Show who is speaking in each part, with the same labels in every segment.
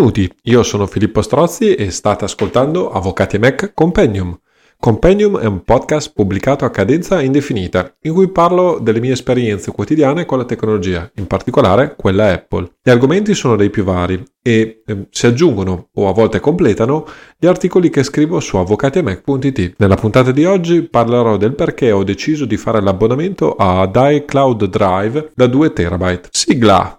Speaker 1: Benvenuti, io sono Filippo Strozzi e state ascoltando Avvocati Mac Compendium. Compendium è un podcast pubblicato a cadenza indefinita, in cui parlo delle mie esperienze quotidiane con la tecnologia, in particolare quella Apple. Gli argomenti sono dei più vari e eh, si aggiungono o a volte completano gli articoli che scrivo su avvocatiemac.it. Nella puntata di oggi parlerò del perché ho deciso di fare l'abbonamento ad iCloud Drive da 2 TB. Sigla!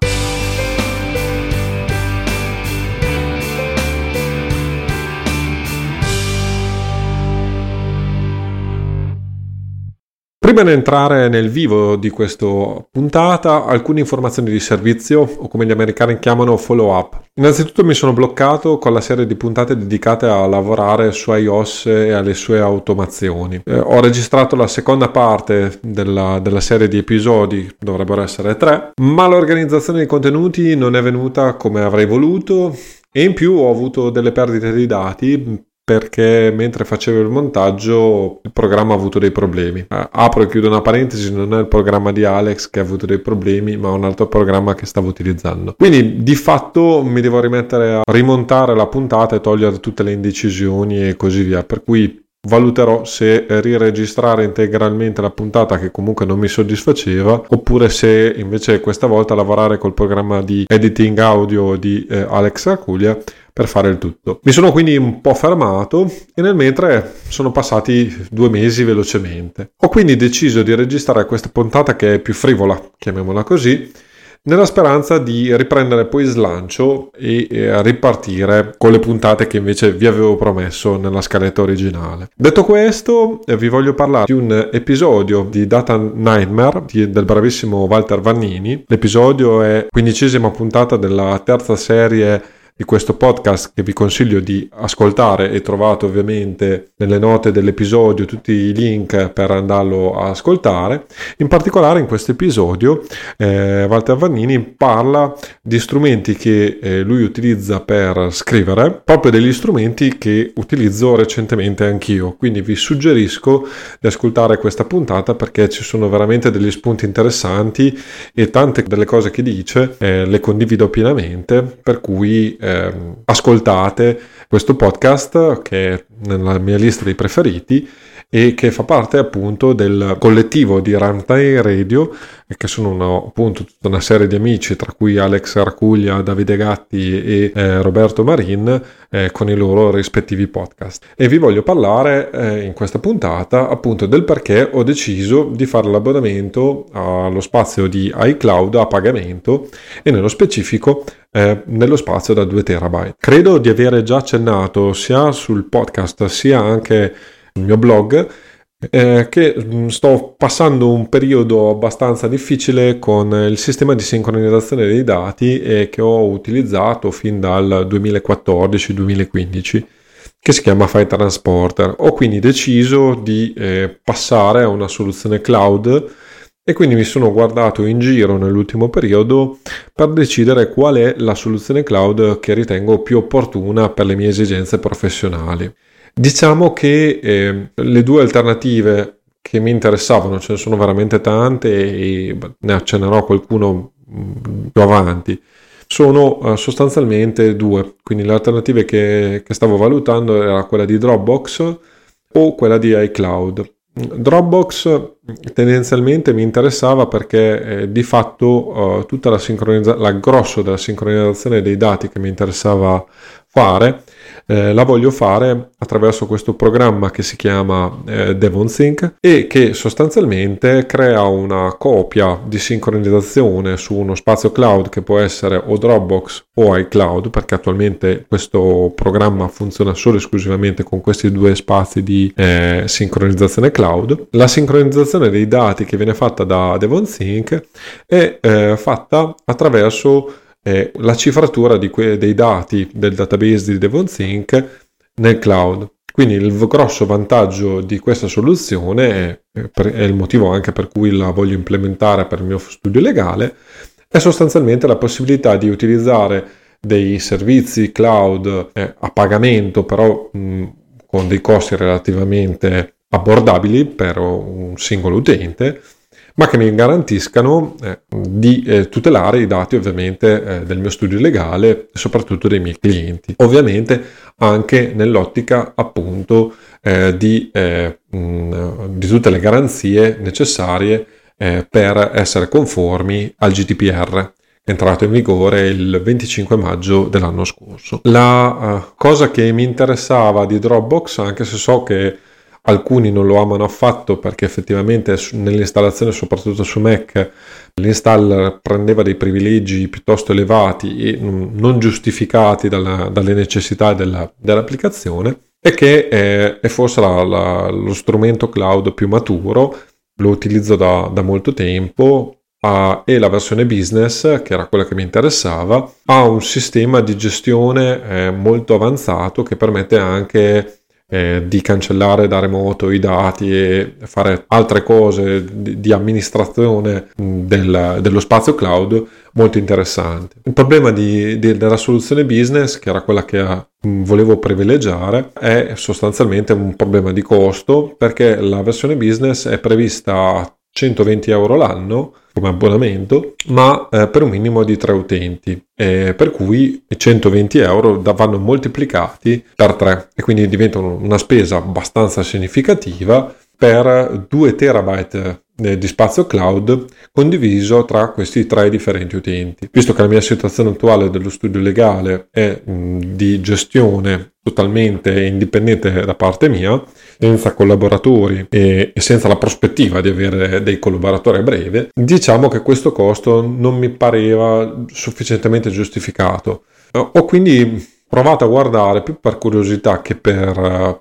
Speaker 1: Prima di entrare nel vivo di questa puntata, alcune informazioni di servizio, o come gli americani chiamano follow up. Innanzitutto mi sono bloccato con la serie di puntate dedicate a lavorare su iOS e alle sue automazioni. Eh, ho registrato la seconda parte della, della serie di episodi, dovrebbero essere tre, ma l'organizzazione dei contenuti non è venuta come avrei voluto e in più ho avuto delle perdite di dati perché mentre facevo il montaggio il programma ha avuto dei problemi. Eh, apro e chiudo una parentesi, non è il programma di Alex che ha avuto dei problemi, ma un altro programma che stavo utilizzando. Quindi di fatto mi devo rimettere a rimontare la puntata e togliere tutte le indecisioni e così via. Per cui valuterò se riregistrare integralmente la puntata che comunque non mi soddisfaceva oppure se invece questa volta lavorare col programma di editing audio di eh, Alex Arculia per fare il tutto. Mi sono quindi un po' fermato e nel mentre sono passati due mesi velocemente. Ho quindi deciso di registrare questa puntata che è più frivola, chiamiamola così, nella speranza di riprendere poi slancio e, ripartire con le puntate che invece vi avevo promesso nella scaletta originale. Detto questo, vi voglio parlare di un episodio di Data Nightmare di, del bravissimo Walter Vannini. L'episodio è quindicesima puntata della terza serie di questo podcast che vi consiglio di ascoltare e trovate ovviamente nelle note dell'episodio tutti i link per andarlo a ascoltare. In particolare in questo episodio eh, Walter Vannini parla di strumenti che eh, lui utilizza per scrivere, proprio degli strumenti che utilizzo recentemente anch'io. Quindi vi suggerisco di ascoltare questa puntata perché ci sono veramente degli spunti interessanti e tante delle cose che dice eh, le condivido pienamente, per cui eh, eh, ascoltate questo podcast che è nella mia lista dei preferiti e che fa parte appunto del collettivo di Runtime Radio che sono una, appunto tutta una serie di amici tra cui Alex Arcuglia, Davide Gatti e eh, Roberto Marin eh, con i loro rispettivi podcast. E vi voglio parlare eh, in questa puntata appunto del perché ho deciso di fare l'abbonamento allo spazio di iCloud a pagamento e nello specifico eh, nello spazio da 2 terabyte. Credo di avere già accennato sia sul podcast sia anche il mio blog eh, che mm, sto passando un periodo abbastanza difficile con il sistema di sincronizzazione dei dati e che ho utilizzato fin dal 2014-2015 che si chiama File Transporter. Ho quindi deciso di eh, passare a una soluzione cloud e quindi mi sono guardato in giro nell'ultimo periodo per decidere qual è la soluzione cloud che ritengo più opportuna per le mie esigenze professionali. Diciamo che eh, le due alternative che mi interessavano, ce ne sono veramente tante e ne accennerò qualcuno mm, più avanti, sono uh, sostanzialmente due. Quindi le alternative che, che, stavo valutando era quella di Dropbox o quella di iCloud. Dropbox tendenzialmente mi interessava perché eh, di fatto uh, tutta la sincronizzazione, la grosso della sincronizzazione dei dati che mi interessava fare eh, la voglio fare attraverso questo programma che si chiama eh, DevonSync e che sostanzialmente crea una copia di sincronizzazione su uno spazio cloud che può essere o Dropbox o iCloud perché attualmente questo programma funziona solo e esclusivamente con questi due spazi di eh, sincronizzazione cloud. La sincronizzazione dei dati che viene fatta da DevonSync è eh, fatta attraverso eh, la cifratura que- dei dati del database di DevonSync nel cloud. Quindi il grosso vantaggio di questa soluzione è, è, il motivo anche per cui la voglio implementare per il mio studio legale, è sostanzialmente la possibilità di utilizzare dei servizi cloud eh, a pagamento, però mh, con dei costi relativamente abbordabili per un singolo utente, ma che mi garantiscano eh, di eh, tutelare i dati ovviamente eh, del mio studio legale e soprattutto dei miei clienti. Ovviamente anche nell'ottica appunto eh, di, mh, eh, di, tutte le garanzie necessarie eh, per essere conformi al GDPR entrato in vigore il 25 maggio dell'anno scorso. La cosa che mi interessava di Dropbox, anche se so che alcuni non lo amano affatto perché effettivamente nell'installazione soprattutto su Mac l'installer prendeva dei privilegi piuttosto elevati e non giustificati dalla, dalle necessità della, dell'applicazione e che è, è forse la, la, lo strumento cloud più maturo lo utilizzo da, da molto tempo Uh, e la versione business, che era quella che mi interessava, ha un sistema di gestione eh, molto avanzato che permette anche eh, di cancellare da remoto i dati e fare altre cose di, di amministrazione del, dello spazio cloud molto interessanti. Il problema di, di, della soluzione business, che era quella che a, volevo privilegiare, è sostanzialmente un problema di costo perché la versione business è prevista 120 euro l'anno come abbonamento, ma eh, per un minimo di tre utenti, eh, per cui i 120 euro vanno moltiplicati per 3 e quindi diventano una spesa abbastanza significativa per 2 terabyte eh, di spazio cloud condiviso tra questi tre differenti utenti. Visto che la mia situazione attuale dello studio legale è di gestione totalmente indipendente da parte mia, senza collaboratori e, e, senza la prospettiva di avere dei collaboratori a breve, diciamo che questo costo non mi pareva sufficientemente giustificato. Ho quindi provato a guardare più per curiosità che per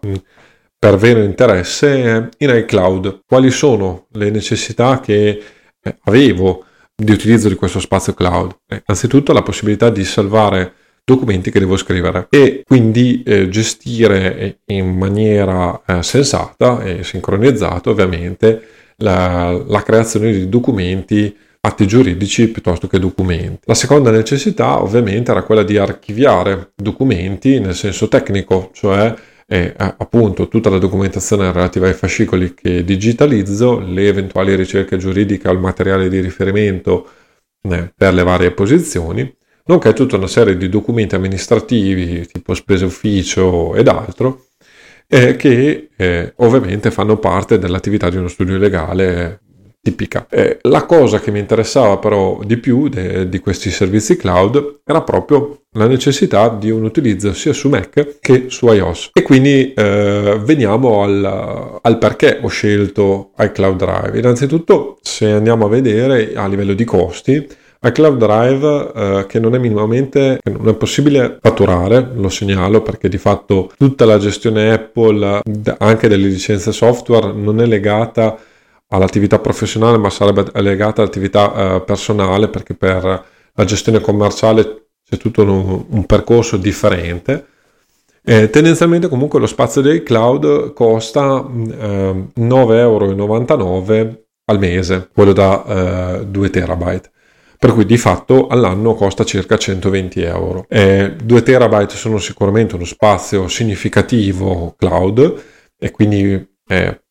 Speaker 1: per vero interesse in iCloud. Quali sono le necessità che eh, avevo di utilizzo di questo spazio cloud? Eh, anzitutto la possibilità di salvare documenti che devo scrivere e quindi eh, gestire in maniera eh, sensata e sincronizzata ovviamente la, la creazione di documenti atti giuridici piuttosto che documenti. La seconda necessità ovviamente era quella di archiviare documenti nel senso tecnico, cioè e appunto tutta la documentazione relativa ai fascicoli che digitalizzo, le eventuali ricerche giuridiche al materiale di riferimento eh, per le varie posizioni, nonché tutta una serie di documenti amministrativi tipo spese ufficio ed altro, eh, che eh, ovviamente fanno parte dell'attività di uno studio legale tipica. Eh, la cosa che mi interessava però di più de, di questi servizi cloud era proprio la necessità di un utilizzo sia su Mac che su iOS. E quindi eh, veniamo al, al, perché ho scelto iCloud Drive. Innanzitutto, se andiamo a vedere a livello di costi, iCloud Drive eh, che non è minimamente non è possibile fatturare, lo segnalo perché di fatto tutta la gestione Apple anche delle licenze software non è legata all'attività professionale ma sarebbe legata all'attività eh, personale perché per la gestione commerciale c'è tutto un, un percorso differente. Eh, tendenzialmente comunque lo spazio dei cloud costa eh, 9,99 euro al mese, quello da eh, 2 terabyte. Per cui di fatto all'anno costa circa 120 euro. Eh, 2 terabyte sono sicuramente uno spazio significativo cloud e quindi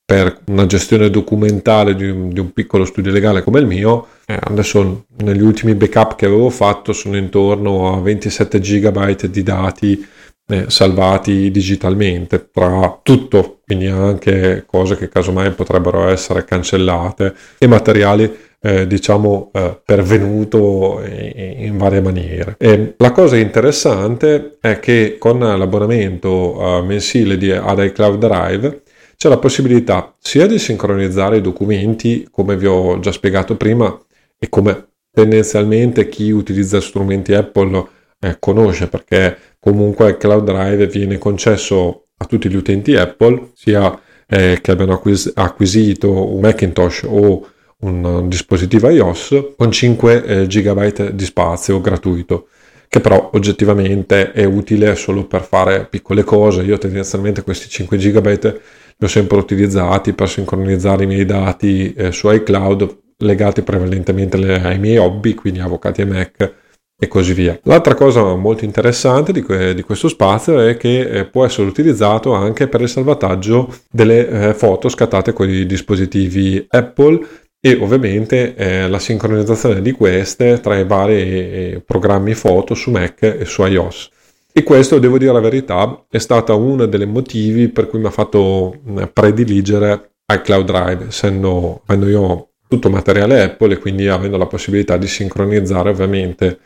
Speaker 1: per una gestione documentale di un, di un, piccolo studio legale come il mio, eh, adesso negli ultimi backup che avevo fatto sono intorno a 27 GB di dati eh, salvati digitalmente tra tutto, quindi anche cose che casomai potrebbero essere cancellate e materiali eh, diciamo eh, pervenuto in, in varie maniere. E la cosa interessante è che con l'abbonamento eh, mensile di ad iCloud Drive c'è la possibilità sia di sincronizzare i documenti, come vi ho già spiegato prima, e come tendenzialmente chi utilizza strumenti Apple eh, conosce, perché comunque il Cloud Drive viene concesso a tutti gli utenti Apple, sia eh, che abbiano acquis- acquisito un Macintosh o un dispositivo iOS, con 5 eh, GB di spazio gratuito che però oggettivamente è utile solo per fare piccole cose. Io tendenzialmente questi 5 GB ho sempre utilizzati per sincronizzare i miei dati eh, su iCloud legati prevalentemente ai miei hobby, quindi avvocati e Mac e così via. L'altra cosa molto interessante di, que- di questo spazio è che eh, può essere utilizzato anche per il salvataggio delle eh, foto scattate con i dispositivi Apple e ovviamente eh, la sincronizzazione di queste tra i vari eh, programmi foto su Mac e su iOS. E questo, devo dire la verità, è stato uno dei motivi per cui mi ha fatto prediligere iCloud Drive, essendo avendo io tutto materiale Apple e quindi avendo la possibilità di sincronizzare ovviamente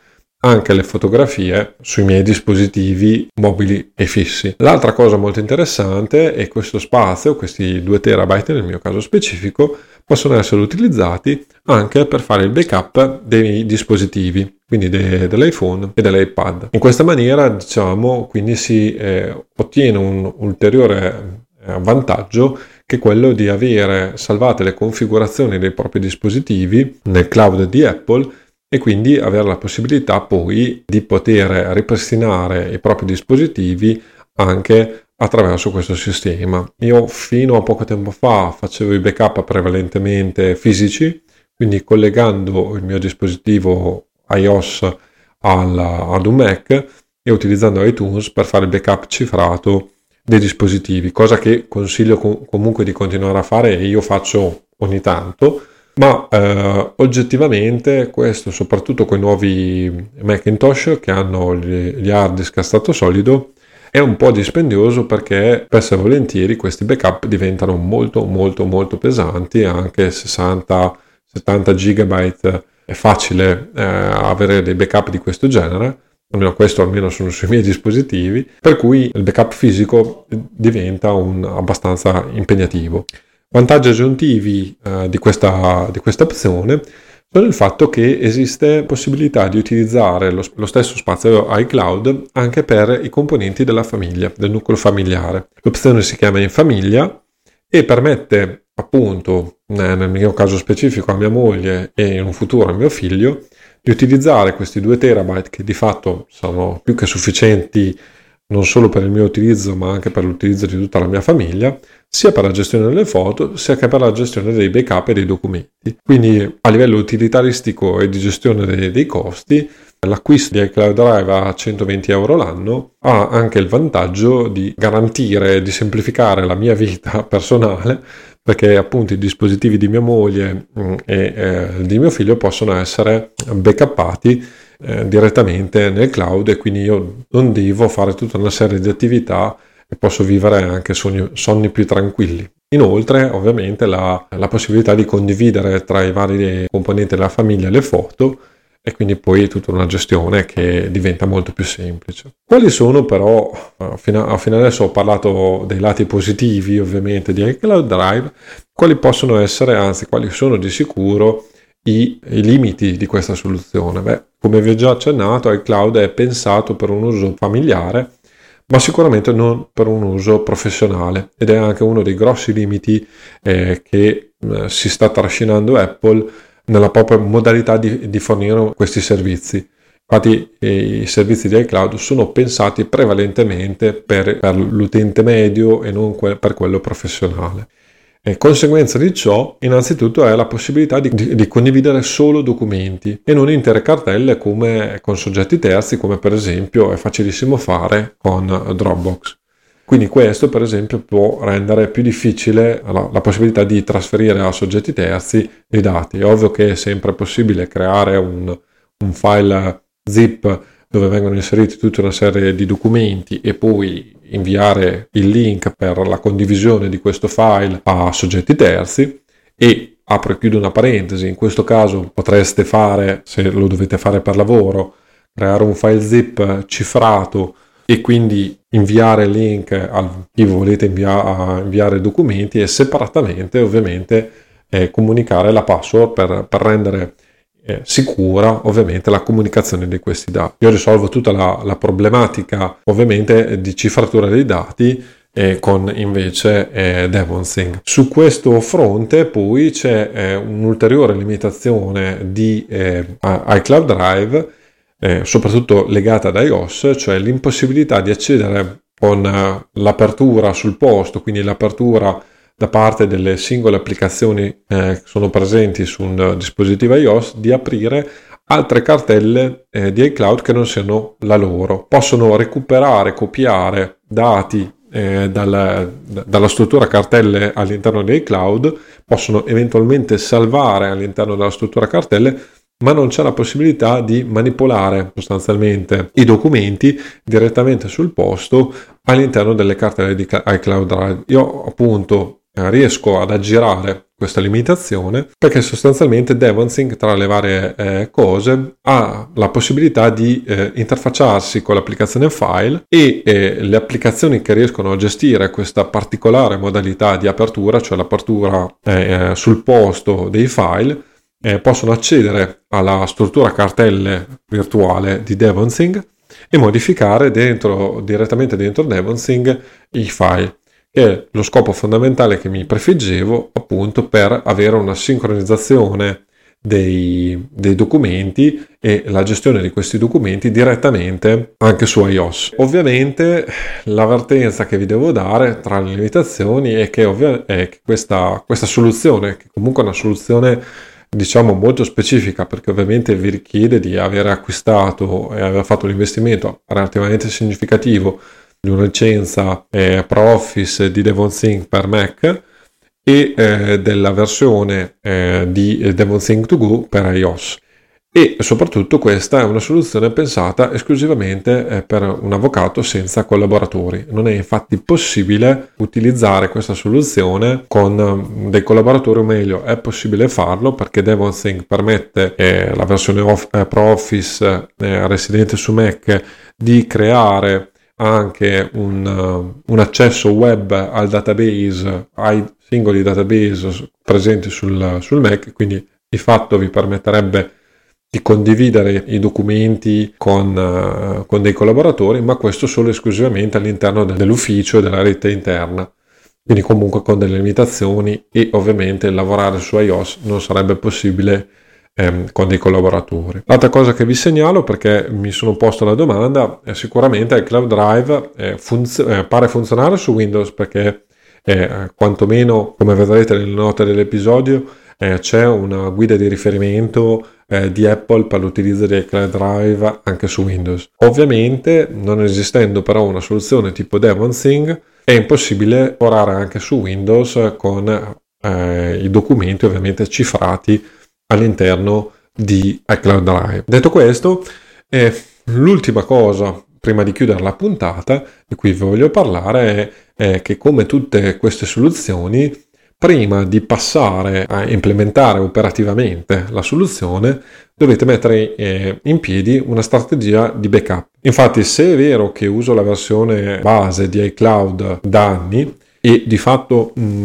Speaker 1: anche le fotografie sui miei dispositivi mobili e fissi. L'altra cosa molto interessante è questo spazio, questi 2 terabyte nel mio caso specifico, possono essere utilizzati anche per fare il backup dei dispositivi, quindi de- dell'iPhone e dell'iPad. In questa maniera, diciamo, quindi si eh, ottiene un ulteriore eh, vantaggio che è quello di avere salvate le configurazioni dei propri dispositivi nel cloud di Apple e quindi avere la possibilità poi di poter ripristinare i propri dispositivi anche attraverso questo sistema. Io fino a poco tempo fa facevo i backup prevalentemente fisici, quindi collegando il mio dispositivo iOS alla, ad un Mac e utilizzando iTunes per fare il backup cifrato dei dispositivi, cosa che consiglio com- comunque di continuare a fare e io faccio ogni tanto ma eh, oggettivamente questo, soprattutto con i nuovi Macintosh che hanno gli, hard disk a stato solido, è un po' dispendioso perché spesso e volentieri questi backup diventano molto molto molto pesanti, anche 60-70 GB è facile eh, avere dei backup di questo genere, almeno questo almeno sono sui miei dispositivi, per cui il backup fisico diventa un, abbastanza impegnativo. Vantaggi aggiuntivi eh, di, questa, di questa opzione sono il fatto che esiste possibilità di utilizzare lo, lo, stesso spazio iCloud anche per i componenti della famiglia, del nucleo familiare. L'opzione si chiama in famiglia e permette appunto, nel mio caso specifico, a mia moglie e in un futuro a mio figlio, di utilizzare questi 2 terabyte che di fatto sono più che sufficienti non solo per il mio utilizzo ma anche per l'utilizzo di tutta la mia famiglia, sia per la gestione delle foto sia che per la gestione dei backup e dei documenti. Quindi a livello utilitaristico e di gestione dei, dei costi, l'acquisto di iCloud Drive a 120 euro l'anno ha anche il vantaggio di garantire e di semplificare la mia vita personale perché appunto i dispositivi di mia moglie mm, e eh, di mio figlio possono essere backuppati eh, direttamente nel cloud e quindi io non devo fare tutta una serie di attività e posso vivere anche sogni, sonni più tranquilli. Inoltre, ovviamente, la, la, possibilità di condividere tra i vari componenti della famiglia le foto e quindi poi tutta una gestione che diventa molto più semplice. Quali sono però, eh, fino, a, fino adesso ho parlato dei lati positivi ovviamente di iCloud Drive, quali possono essere, anzi quali sono di sicuro i, i limiti di questa soluzione? Beh, come vi ho già accennato, iCloud è pensato per un uso familiare, ma sicuramente non per un uso professionale ed è anche uno dei grossi limiti eh, che eh, si sta trascinando Apple nella propria modalità di, di fornire questi servizi. Infatti i servizi di iCloud sono pensati prevalentemente per, per l'utente medio e non que- per quello professionale. E conseguenza di ciò, innanzitutto, è la possibilità di, di, di, condividere solo documenti e non intere cartelle come con soggetti terzi, come per esempio è facilissimo fare con Dropbox. Quindi questo, per esempio, può rendere più difficile la, la possibilità di trasferire a soggetti terzi i dati. È ovvio che è sempre possibile creare un, un file zip dove vengono inseriti tutta una serie di documenti e poi inviare il link per la condivisione di questo file a soggetti terzi e apro e chiudo una parentesi, in questo caso potreste fare, se lo dovete fare per lavoro, creare un file zip cifrato e quindi inviare link a chi volete invia- inviare documenti e separatamente ovviamente eh, comunicare la password per, per rendere eh, sicura ovviamente la comunicazione di questi dati. Io risolvo tutta la, la problematica ovviamente di cifratura dei dati eh, con invece eh, Devonsync. Su questo fronte poi c'è eh, un'ulteriore limitazione di eh, iCloud Drive, eh, soprattutto legata ad iOS, cioè l'impossibilità di accedere con eh, l'apertura sul posto, quindi l'apertura da parte delle singole applicazioni eh, che sono presenti su un dispositivo iOS di aprire altre cartelle eh, di iCloud che non siano la loro. Possono recuperare, copiare dati eh, dal, dalla struttura cartelle all'interno dei cloud, possono eventualmente salvare all'interno della struttura cartelle, ma non c'è la possibilità di manipolare sostanzialmente i documenti direttamente sul posto all'interno delle cartelle di iCloud Drive. Io appunto riesco ad aggirare questa limitazione perché sostanzialmente DevonSync tra le varie eh, cose ha la possibilità di eh, interfacciarsi con l'applicazione file e eh, le applicazioni che riescono a gestire questa particolare modalità di apertura, cioè l'apertura eh, eh, sul posto dei file, possono accedere alla struttura cartelle virtuale di DevonSync e modificare dentro, direttamente dentro DevonSync i file è lo scopo fondamentale che mi prefiggevo appunto per avere una sincronizzazione dei, dei, documenti e la gestione di questi documenti direttamente anche su iOS. Ovviamente l'avvertenza che vi devo dare tra le limitazioni è che, ovvia- è che questa, questa soluzione, che comunque è una soluzione diciamo molto specifica perché ovviamente vi richiede di aver acquistato e aver fatto un investimento relativamente significativo di una licenza eh, ProOffice di DevonSync per Mac e eh, della versione eh, di DevonSync to Go per iOS. E soprattutto questa è una soluzione pensata esclusivamente eh, per un avvocato senza collaboratori. Non è infatti possibile utilizzare questa soluzione con mm, dei collaboratori, o meglio, è possibile farlo perché DevonSync permette eh, la versione off, eh, ProOffice eh, residente su Mac di creare anche un, uh, un, accesso web al database, ai singoli database presenti sul, sul Mac, quindi di fatto vi permetterebbe di condividere i documenti con, uh, con dei collaboratori, ma questo solo esclusivamente all'interno dell'ufficio e della rete interna. Quindi comunque con delle limitazioni e ovviamente lavorare su iOS non sarebbe possibile ehm, con dei collaboratori. L'altra cosa che vi segnalo perché mi sono posto la domanda è sicuramente il Cloud Drive eh, funz- eh, pare funzionare su Windows perché eh, quantomeno come vedrete nelle note dell'episodio eh, c'è una guida di riferimento eh, di Apple per l'utilizzo del Cloud Drive anche su Windows. Ovviamente non esistendo però una soluzione tipo DevonSync è impossibile lavorare anche su Windows con eh, i documenti ovviamente cifrati all'interno di iCloud Drive. Detto questo, eh, l'ultima cosa prima di chiudere la puntata di cui vi voglio parlare è, è che come tutte queste soluzioni prima di passare a implementare operativamente la soluzione, dovete mettere eh, in piedi una strategia di backup. Infatti, se è vero che uso la versione base di iCloud da anni e di fatto mh,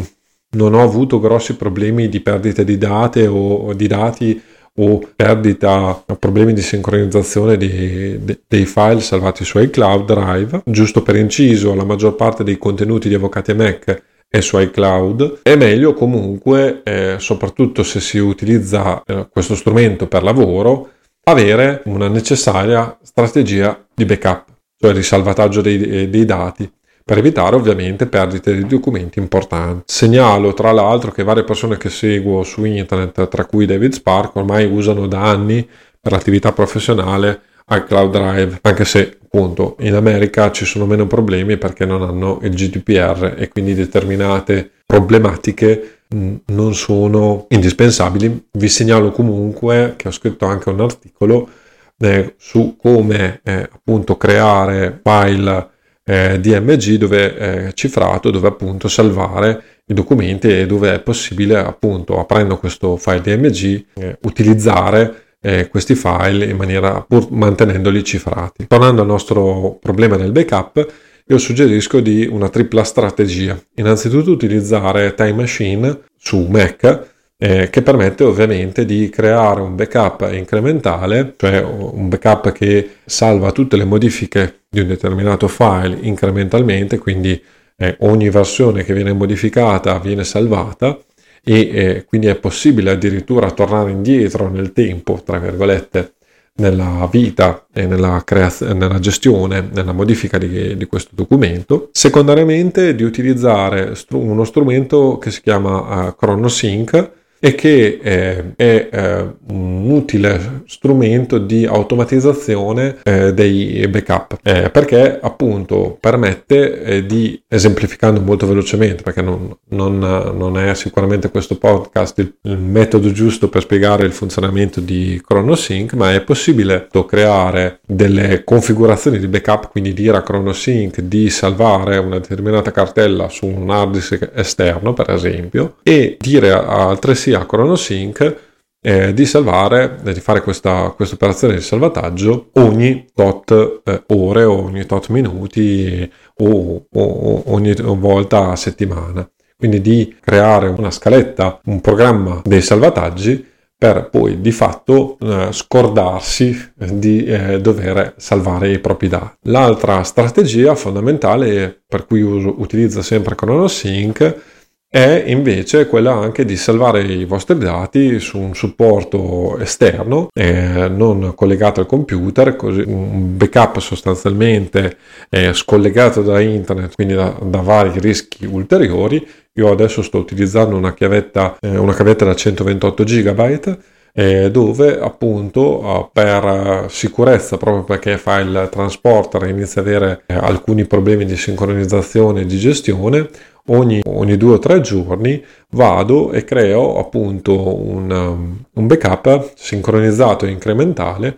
Speaker 1: non ho avuto grossi problemi di perdita di date o di dati o perdita problemi di sincronizzazione di, de, dei file salvati su iCloud Drive. Giusto per inciso, la maggior parte dei contenuti di Avvocati Mac è su iCloud. È meglio comunque, eh, soprattutto se si utilizza eh, questo strumento per lavoro, avere una necessaria strategia di backup, cioè di salvataggio dei, dei dati per evitare ovviamente perdite di documenti importanti. Segnalo tra l'altro che varie persone che seguo su internet, tra cui David Spark, ormai usano da anni per l'attività professionale iCloud Drive, anche se appunto in America ci sono meno problemi perché non hanno il GDPR e quindi determinate problematiche mm, non sono indispensabili. Vi segnalo comunque che ho scritto anche un articolo eh, su come eh, appunto creare file eh, DMG dove è cifrato, dove appunto salvare i documenti e dove è possibile appunto aprendo questo file DMG eh, utilizzare eh, questi file in maniera pur mantenendoli cifrati. Tornando al nostro problema del backup, io suggerisco di una tripla strategia. Innanzitutto utilizzare Time Machine su Mac eh, che permette ovviamente di creare un backup incrementale, cioè un backup che salva tutte le modifiche di un determinato file incrementalmente, quindi eh, ogni versione che viene modificata viene salvata e eh, quindi è possibile addirittura tornare indietro nel tempo, tra virgolette, nella vita e nella, creaz- nella gestione, nella modifica di, di, questo documento. Secondariamente di utilizzare str- uno strumento che si chiama uh, ChronoSync, e che eh, è eh, un utile strumento di automatizzazione eh, dei backup. Eh, perché appunto permette eh, di esemplificando molto velocemente perché non, non, non, è sicuramente questo podcast il, il, metodo giusto per spiegare il funzionamento di ChronoSync ma è possibile creare delle configurazioni di backup quindi dire a ChronoSync di salvare una determinata cartella su un hard disk esterno per esempio e dire altresì sia ChronoSync eh, di salvare, di fare questa, operazione di salvataggio ogni tot eh, ore o ogni tot minuti o, o, o ogni volta a settimana. Quindi di creare una scaletta, un programma dei salvataggi per poi di fatto eh, scordarsi di eh, dover salvare i propri dati. L'altra strategia fondamentale per cui uso, utilizzo sempre ChronoSync è invece quella anche di salvare i vostri dati su un supporto esterno, eh, non collegato al computer, così un backup sostanzialmente eh, scollegato da internet, quindi da, da, vari rischi ulteriori. Io adesso sto utilizzando una chiavetta, eh, una chiavetta da 128 GB eh, dove appunto eh, per sicurezza, proprio perché file transporter inizia ad avere eh, alcuni problemi di sincronizzazione e di gestione, ogni, ogni due o tre giorni vado e creo appunto un, um, un backup sincronizzato e incrementale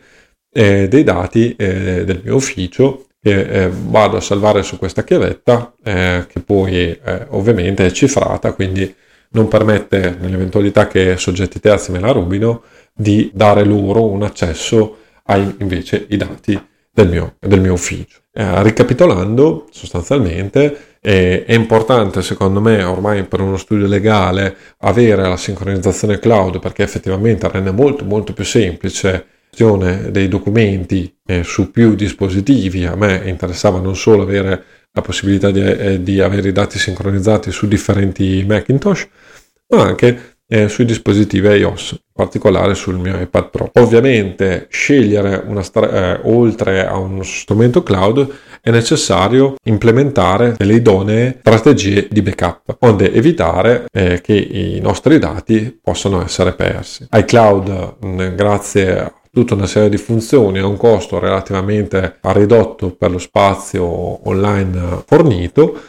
Speaker 1: eh, dei dati eh, del mio ufficio che eh, vado a salvare su questa chiavetta eh, che poi eh, ovviamente è cifrata quindi non permette nell'eventualità che soggetti terzi me la rubino di dare loro un accesso ai invece i dati del mio, del mio ufficio. Eh, ricapitolando, sostanzialmente eh, è importante secondo me ormai per uno studio legale avere la sincronizzazione cloud perché effettivamente rende molto molto più semplice gestione dei documenti eh, su più dispositivi. A me interessava non solo avere la possibilità di, eh, di avere i dati sincronizzati su differenti Macintosh, ma anche eh, sui dispositivi iOS, in particolare sul mio iPad Pro. Ovviamente scegliere una stra- eh, oltre a uno strumento cloud è necessario implementare delle idonee strategie di backup, onde evitare eh, che i nostri dati possano essere persi. iCloud, mh, grazie a tutta una serie di funzioni a un costo relativamente ridotto per lo spazio online fornito,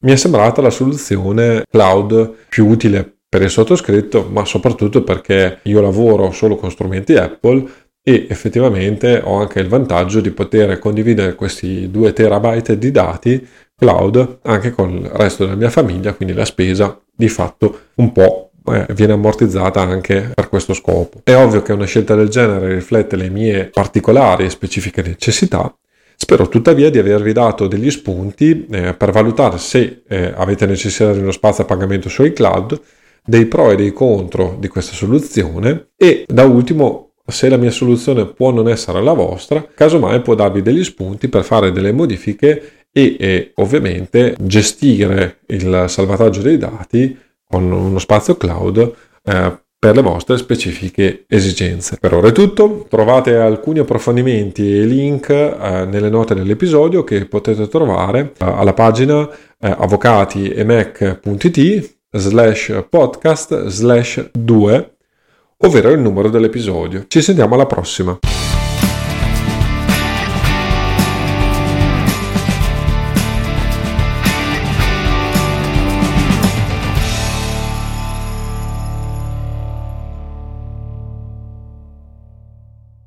Speaker 1: mi è sembrata la soluzione cloud più utile per il sottoscritto, ma soprattutto perché io lavoro solo con strumenti Apple e effettivamente ho anche il vantaggio di poter condividere questi 2 terabyte di dati cloud anche con il resto della mia famiglia, quindi la spesa di fatto un po' eh, viene ammortizzata anche per questo scopo. È ovvio che una scelta del genere riflette le mie particolari e specifiche necessità, Spero tuttavia di avervi dato degli spunti eh, per valutare se eh, avete necessità di uno spazio a pagamento su iCloud dei pro e dei contro di questa soluzione e da ultimo se la mia soluzione può non essere la vostra, casomai può darvi degli spunti per fare delle modifiche e, e ovviamente gestire il salvataggio dei dati uno spazio cloud eh, per le vostre specifiche esigenze. Per ora è tutto, trovate alcuni approfondimenti e link eh, nelle note dell'episodio che potete trovare eh, alla pagina eh, avvocatiemac.it slash podcast slash 2, ovvero il numero dell'episodio. Ci sentiamo alla prossima.